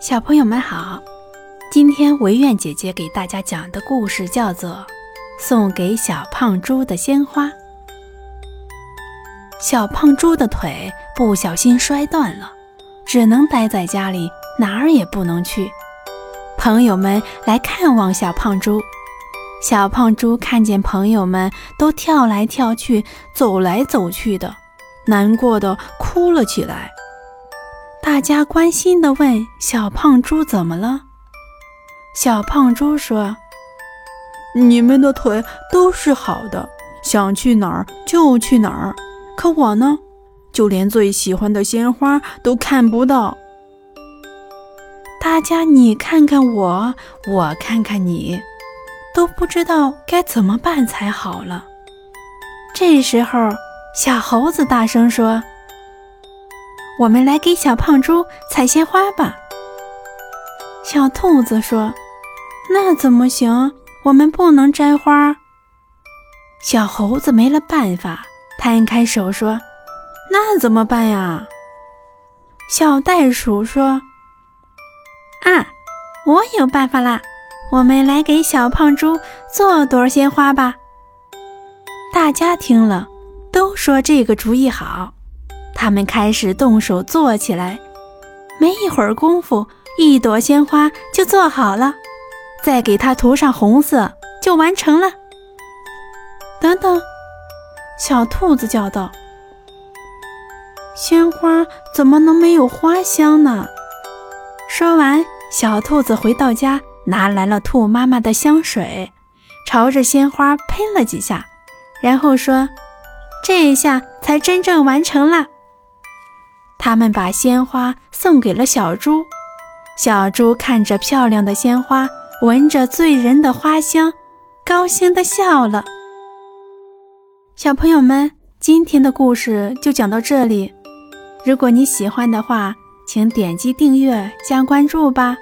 小朋友们好，今天维苑姐姐给大家讲的故事叫做《送给小胖猪的鲜花》。小胖猪的腿不小心摔断了，只能待在家里，哪儿也不能去。朋友们来看望小胖猪，小胖猪看见朋友们都跳来跳去、走来走去的，难过的哭了起来。大家关心地问小胖猪怎么了？小胖猪说：“你们的腿都是好的，想去哪儿就去哪儿。可我呢，就连最喜欢的鲜花都看不到。”大家你看看我，我看看你，都不知道该怎么办才好了。这时候，小猴子大声说。我们来给小胖猪采鲜花吧。小兔子说：“那怎么行？我们不能摘花。”小猴子没了办法，摊开手说：“那怎么办呀？”小袋鼠说：“啊，我有办法啦！我们来给小胖猪做朵鲜花吧。”大家听了，都说这个主意好。他们开始动手做起来，没一会儿功夫，一朵鲜花就做好了，再给它涂上红色，就完成了。等等，小兔子叫道：“鲜花怎么能没有花香呢？”说完，小兔子回到家，拿来了兔妈妈的香水，朝着鲜花喷了几下，然后说：“这一下才真正完成了。”他们把鲜花送给了小猪，小猪看着漂亮的鲜花，闻着醉人的花香，高兴地笑了。小朋友们，今天的故事就讲到这里。如果你喜欢的话，请点击订阅加关注吧。